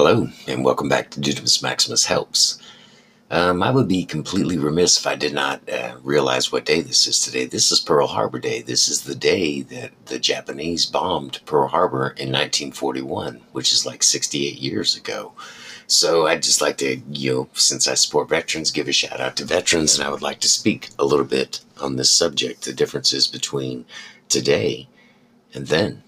Hello, and welcome back to Dudamus Maximus Helps. Um, I would be completely remiss if I did not uh, realize what day this is today. This is Pearl Harbor Day. This is the day that the Japanese bombed Pearl Harbor in 1941, which is like 68 years ago. So I'd just like to, you know, since I support veterans, give a shout out to veterans, and I would like to speak a little bit on this subject the differences between today and then.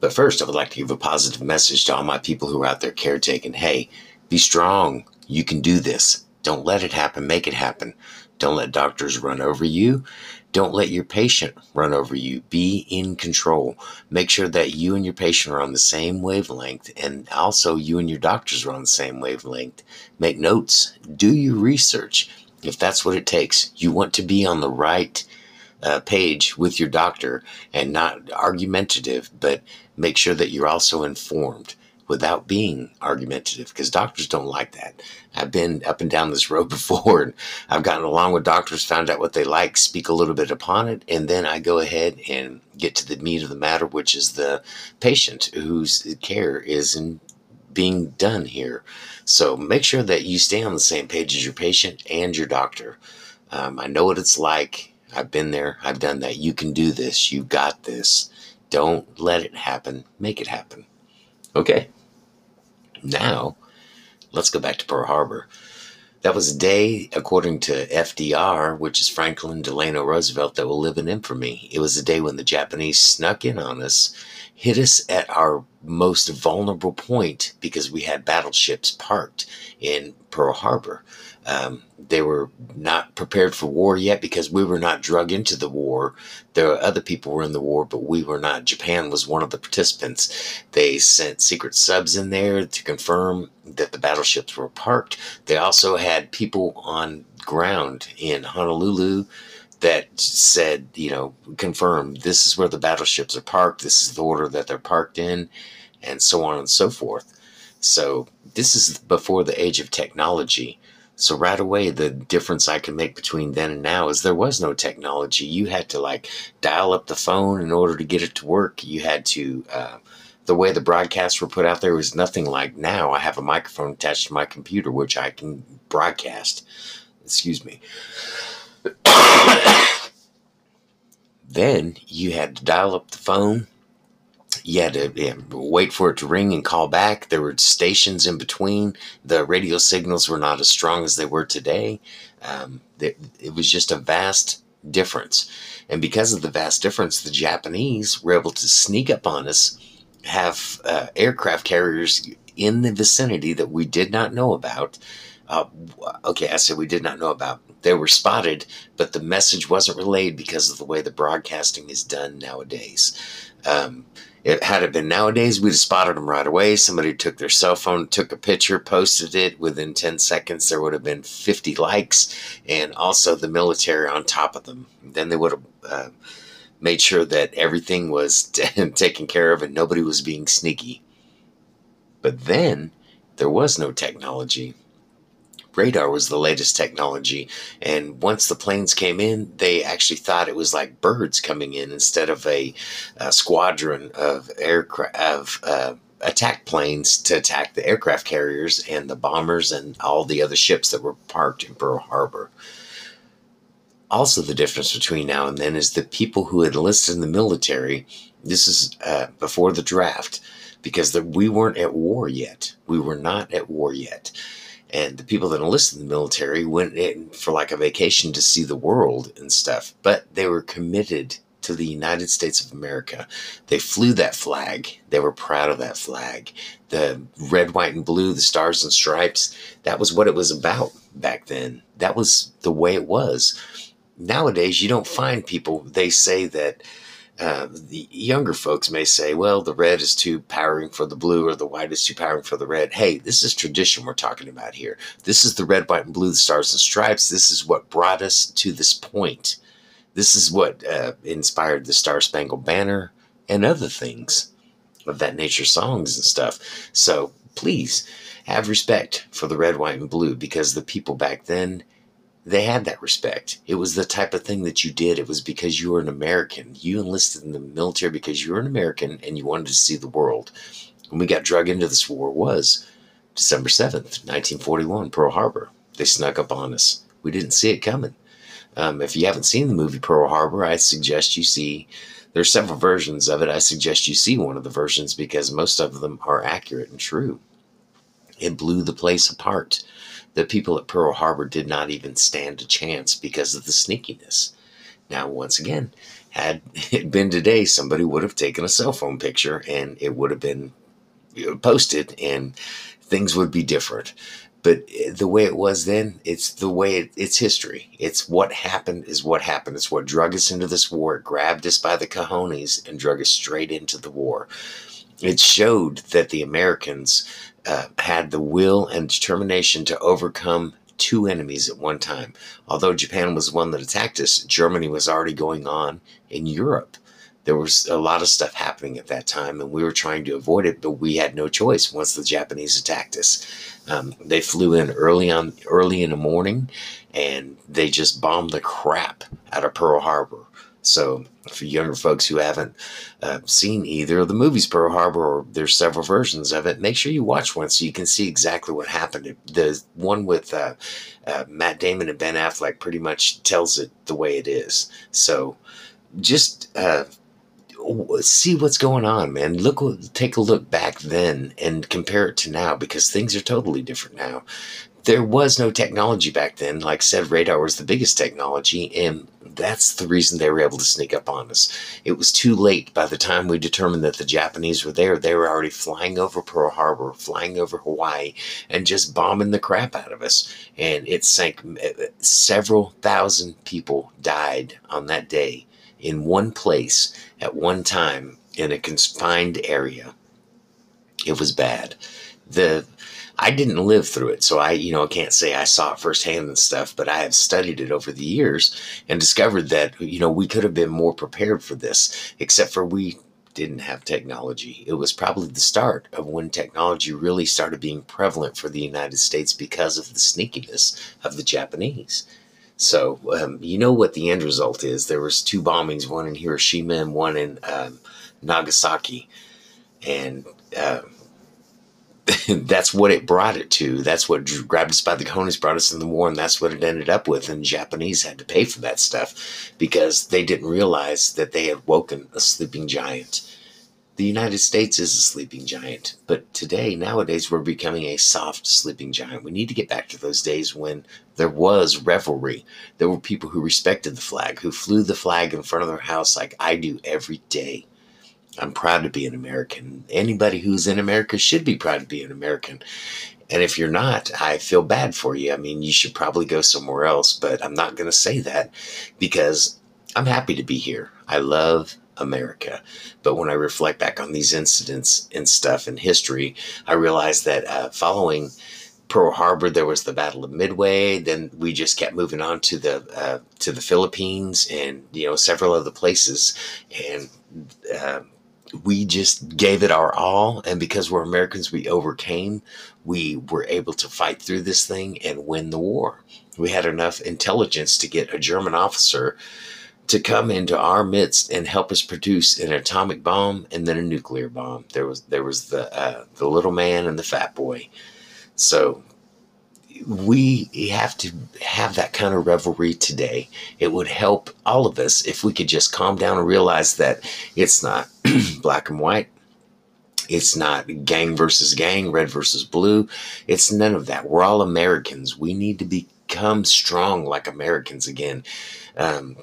But first, I would like to give a positive message to all my people who are out there caretaking. Hey, be strong. You can do this. Don't let it happen. Make it happen. Don't let doctors run over you. Don't let your patient run over you. Be in control. Make sure that you and your patient are on the same wavelength, and also you and your doctors are on the same wavelength. Make notes. Do your research. If that's what it takes, you want to be on the right uh, page with your doctor and not argumentative, but make sure that you're also informed without being argumentative because doctors don't like that. I've been up and down this road before and I've gotten along with doctors, found out what they like, speak a little bit upon it, and then I go ahead and get to the meat of the matter, which is the patient whose care is in being done here. So make sure that you stay on the same page as your patient and your doctor. Um, I know what it's like. I've been there. I've done that. You can do this. You've got this. Don't let it happen. Make it happen. Okay. Now, let's go back to Pearl Harbor. That was a day, according to FDR, which is Franklin Delano Roosevelt, that will live in infamy. It was a day when the Japanese snuck in on us, hit us at our most vulnerable point because we had battleships parked in Pearl Harbor. Um, they were not prepared for war yet because we were not drug into the war. There were other people were in the war, but we were not. Japan was one of the participants. They sent secret subs in there to confirm that the battleships were parked. They also had people on ground in Honolulu that said, you know, confirm this is where the battleships are parked. This is the order that they're parked in, and so on and so forth. So this is before the age of technology so right away, the difference I can make between then and now is there was no technology. You had to like dial up the phone in order to get it to work. You had to, uh, the way the broadcasts were put out there was nothing like now. I have a microphone attached to my computer, which I can broadcast. Excuse me. then you had to dial up the phone you had to yeah, wait for it to ring and call back. There were stations in between. The radio signals were not as strong as they were today. Um, it, it was just a vast difference. And because of the vast difference, the Japanese were able to sneak up on us, have uh, aircraft carriers in the vicinity that we did not know about. Uh, okay, I said we did not know about. They were spotted, but the message wasn't relayed because of the way the broadcasting is done nowadays. Um, it had it been nowadays, we'd have spotted them right away. Somebody took their cell phone, took a picture, posted it. Within 10 seconds, there would have been 50 likes, and also the military on top of them. Then they would have uh, made sure that everything was taken care of and nobody was being sneaky. But then there was no technology radar was the latest technology. And once the planes came in, they actually thought it was like birds coming in instead of a, a squadron of aircraft of uh, attack planes to attack the aircraft carriers and the bombers and all the other ships that were parked in Pearl Harbor. Also, the difference between now and then is the people who had enlisted in the military. This is uh, before the draft because the, we weren't at war yet. We were not at war yet and the people that enlisted in the military went in for like a vacation to see the world and stuff but they were committed to the united states of america. They flew that flag. They were proud of that flag. The red white and blue the stars and stripes that was what it was about back then. That was the way it was. Nowadays you don't find people they say that uh, the younger folks may say, well, the red is too powering for the blue or the white is too powering for the red. Hey, this is tradition we're talking about here. This is the red, white, and blue, the stars and stripes. This is what brought us to this point. This is what uh, inspired the Star Spangled Banner and other things of that nature, songs and stuff. So please have respect for the red, white, and blue because the people back then they had that respect. It was the type of thing that you did. It was because you were an American. You enlisted in the military because you were an American and you wanted to see the world. When we got drug into this war was December 7th, 1941, Pearl Harbor. They snuck up on us. We didn't see it coming. Um, if you haven't seen the movie Pearl Harbor, I suggest you see. There's several versions of it. I suggest you see one of the versions because most of them are accurate and true. It blew the place apart. The people at Pearl Harbor did not even stand a chance because of the sneakiness. Now, once again, had it been today, somebody would have taken a cell phone picture and it would have been posted and things would be different. But eh, the way it was then, it's the way it, it's history. It's what happened is what happened. It's what drug us into this war. It grabbed us by the cojones and drug us straight into the war. It showed that the Americans uh, had the will and determination to overcome two enemies at one time. Although Japan was one that attacked us, Germany was already going on in Europe. There was a lot of stuff happening at that time, and we were trying to avoid it, but we had no choice once the Japanese attacked us. Um, they flew in early on, early in the morning, and they just bombed the crap out of Pearl Harbor. So, for younger folks who haven't uh, seen either of the movies Pearl Harbor, or there's several versions of it, make sure you watch one so you can see exactly what happened. The one with uh, uh, Matt Damon and Ben Affleck pretty much tells it the way it is. So, just uh, see what's going on, man. Look, take a look back then and compare it to now because things are totally different now. There was no technology back then. Like I said, radar was the biggest technology, and that's the reason they were able to sneak up on us. It was too late by the time we determined that the Japanese were there. They were already flying over Pearl Harbor, flying over Hawaii, and just bombing the crap out of us. And it sank. Eh, eh, several thousand people died on that day in one place at one time in a confined area. It was bad. The I didn't live through it, so I, you know, I can't say I saw it firsthand and stuff, but I have studied it over the years and discovered that, you know, we could have been more prepared for this, except for we didn't have technology. It was probably the start of when technology really started being prevalent for the United States because of the sneakiness of the Japanese. So um, you know what the end result is. There was two bombings, one in Hiroshima and one in um, Nagasaki, and uh, that's what it brought it to. That's what grabbed us by the cojones, brought us in the war, and that's what it ended up with. And Japanese had to pay for that stuff because they didn't realize that they had woken a sleeping giant. The United States is a sleeping giant, but today, nowadays, we're becoming a soft sleeping giant. We need to get back to those days when there was revelry. There were people who respected the flag, who flew the flag in front of their house like I do every day. I'm proud to be an American. Anybody who's in America should be proud to be an American. And if you're not, I feel bad for you. I mean, you should probably go somewhere else, but I'm not going to say that because I'm happy to be here. I love America. But when I reflect back on these incidents and stuff in history, I realize that uh, following Pearl Harbor, there was the Battle of Midway. Then we just kept moving on to the uh, to the Philippines and you know several other places, and uh, we just gave it our all. And because we're Americans, we overcame. We were able to fight through this thing and win the war. We had enough intelligence to get a German officer to come into our midst and help us produce an atomic bomb and then a nuclear bomb. There was there was the uh, the little man and the fat boy. So we have to have that kind of revelry today. It would help all of us if we could just calm down and realize that it's not black and white. It's not gang versus gang, red versus blue. It's none of that. We're all Americans. We need to become strong like Americans again. Um,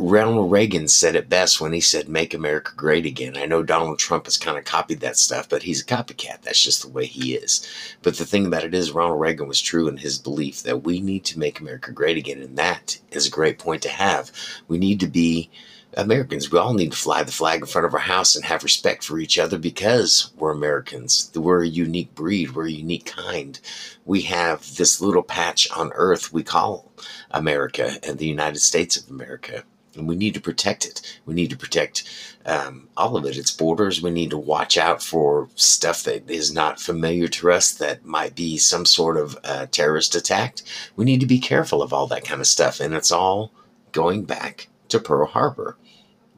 Ronald Reagan said it best when he said, Make America Great Again. I know Donald Trump has kind of copied that stuff, but he's a copycat. That's just the way he is. But the thing about it is, Ronald Reagan was true in his belief that we need to make America great again. And that is a great point to have. We need to be Americans. We all need to fly the flag in front of our house and have respect for each other because we're Americans. We're a unique breed. We're a unique kind. We have this little patch on earth we call America and the United States of America and we need to protect it. We need to protect um, all of it, its borders. We need to watch out for stuff that is not familiar to us that might be some sort of uh, terrorist attack. We need to be careful of all that kind of stuff, and it's all going back to Pearl Harbor.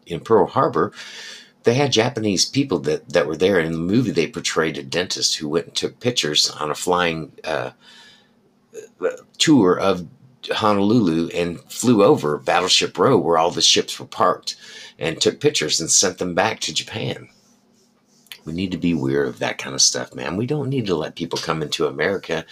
In Pearl Harbor, they had Japanese people that, that were there. In the movie, they portrayed a dentist who went and took pictures on a flying uh, tour of Honolulu and flew over Battleship Row where all the ships were parked and took pictures and sent them back to Japan. We need to be aware of that kind of stuff, man. We don't need to let people come into America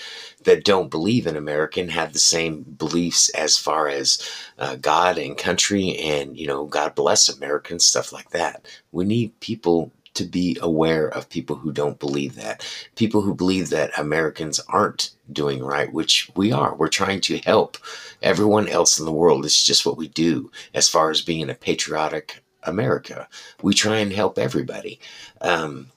that don't believe in America and have the same beliefs as far as uh, God and country and, you know, God bless America and stuff like that. We need people to be aware of people who don't believe that. People who believe that Americans aren't doing right, which we are. We're trying to help everyone else in the world. It's just what we do as far as being a patriotic America. We try and help everybody. Um,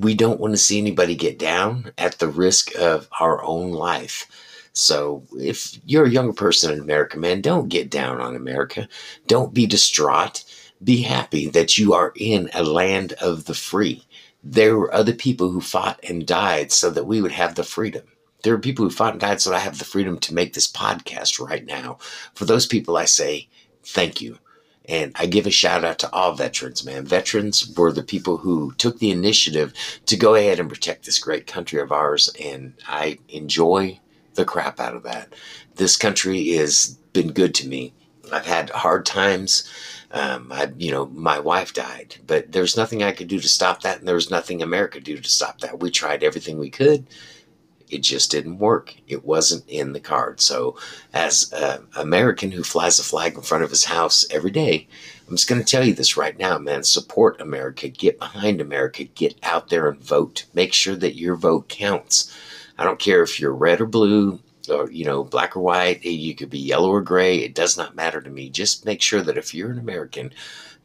we don't want to see anybody get down at the risk of our own life. So if you're a younger person in America, man, don't get down on America. Don't be distraught be happy that you are in a land of the free. There were other people who fought and died so that we would have the freedom. There are people who fought and died so that I have the freedom to make this podcast right now. For those people, I say thank you. And I give a shout out to all veterans, man. Veterans were the people who took the initiative to go ahead and protect this great country of ours. And I enjoy the crap out of that. This country has been good to me. I've had hard times. Um, I, you know, my wife died, but there was nothing I could do to stop that, and there was nothing America could do to stop that. We tried everything we could. It just didn't work. It wasn't in the cards. So, as an American who flies a flag in front of his house every day, I'm just going to tell you this right now, man. Support America. Get behind America. Get out there and vote. Make sure that your vote counts. I don't care if you're red or blue, or you know black or white you could be yellow or gray it does not matter to me. Just make sure that if you're an american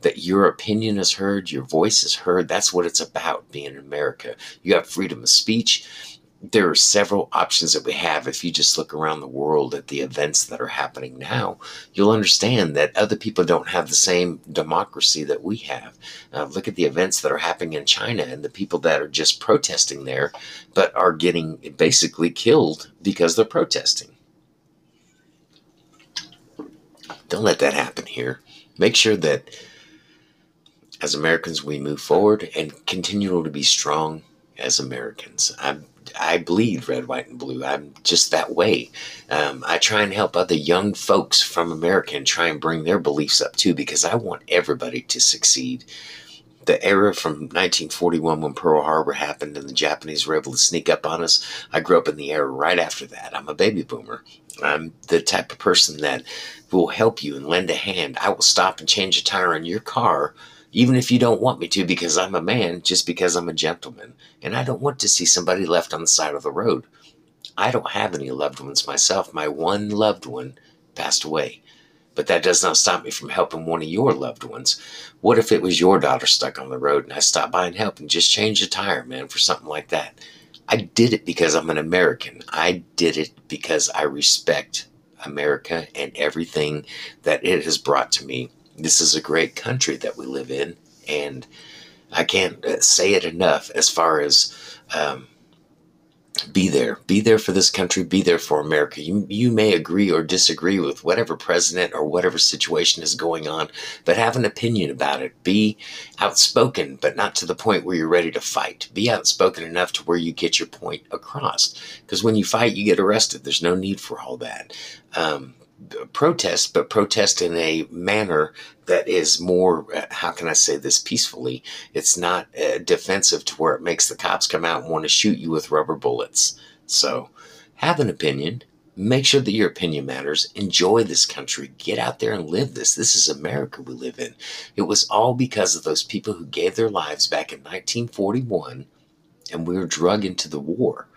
that your opinion is heard your voice is heard. That's what it's about being in america. You have freedom of speech there are several options that we have. If you just look around the world at the events that are happening now, you'll understand that other people don't have the same democracy that we have. Uh, look at the events that are happening in China and the people that are just protesting there, but are getting basically killed because they're protesting. Don't let that happen here. Make sure that as Americans we move forward and continue to be strong as Americans. I'm I bleed red, white, and blue. I'm just that way. Um, I try and help other young folks from America and try and bring their beliefs up too because I want everybody to succeed. The era from 1941 when Pearl Harbor happened and the Japanese were able to sneak up on us, I grew up in the era right after that. I'm a baby boomer. I'm the type of person that will help you and lend a hand. I will stop and change a tire on your car even if you don't want me to because I'm a man, just because I'm a gentleman. And I don't want to see somebody left on the side of the road. I don't have any loved ones myself. My one loved one passed away. But that does not stop me from helping one of your loved ones. What if it was your daughter stuck on the road and I stopped by and helped and just changed a tire, man, for something like that? I did it because I'm an American. I did it because I respect America and everything that it has brought to me this is a great country that we live in, and I can't uh, say it enough as far as um, be there, be there for this country, be there for America. You you may agree or disagree with whatever president or whatever situation is going on, but have an opinion about it. Be outspoken, but not to the point where you're ready to fight. Be outspoken enough to where you get your point across. Because when you fight, you get arrested. There's no need for all that. Um, protest, but protest in a manner that is more, how can I say this peacefully? It's not uh, defensive to where it makes the cops come out and want to shoot you with rubber bullets. So have an opinion. Make sure that your opinion matters. Enjoy this country. Get out there and live this. This is America we live in. It was all because of those people who gave their lives back in 1941 and we were drug into the war.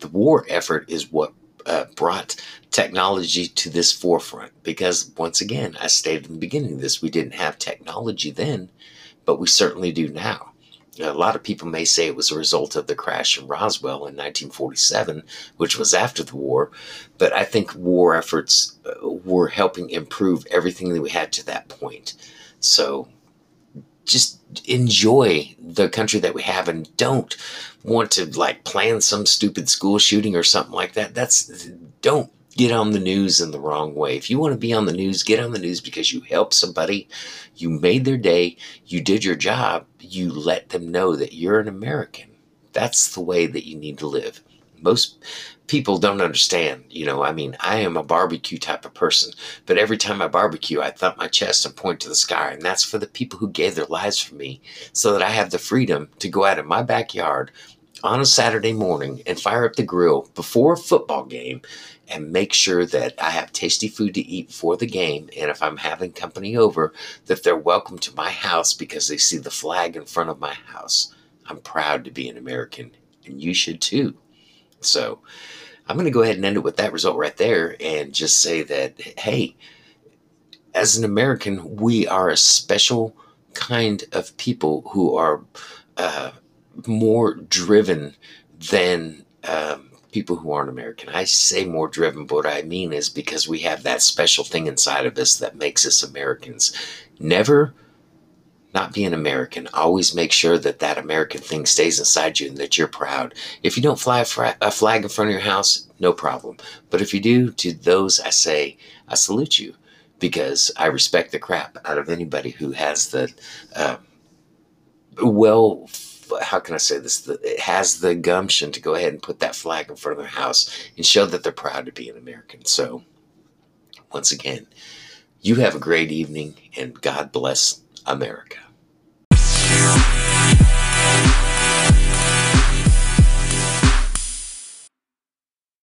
The war effort is what uh, brought technology to this forefront because once again i stated in the beginning of this we didn't have technology then but we certainly do now a lot of people may say it was a result of the crash in Roswell in 1947, which was after the war, but I think war efforts uh, were helping improve everything that we had to that point. So just enjoy the country that we have and don't want to like plan some stupid school shooting or something like that. That's don't get on the news in the wrong way. If you want to be on the news, get on the news because you helped somebody, you made their day, you did your job, you let them know that you're an American. That's the way that you need to live. Most people don't understand. You know, I mean, I am a barbecue type of person, but every time I barbecue, I thump my chest and point to the sky. And that's for the people who gave their lives for me so that I have the freedom to go out in my backyard on a Saturday morning and fire up the grill before a football game and make sure that I have tasty food to eat for the game. And if I'm having company over, that they're welcome to my house because they see the flag in front of my house. I'm proud to be an American, and you should too. So I'm going to go ahead and end it with that result right there and just say that, hey, as an American, we are a special kind of people who are uh, more driven than um, people who aren't American. I say more driven, but what I mean is because we have that special thing inside of us that makes us Americans. Never not be an American. Always make sure that that American thing stays inside you and that you're proud. If you don't fly a, fra- a flag in front of your house, no problem. But if you do, to those I say, I salute you because I respect the crap out of anybody who has the uh, well how can I say this? It has the gumption to go ahead and put that flag in front of their house and show that they're proud to be an American. So, once again, you have a great evening and God bless America.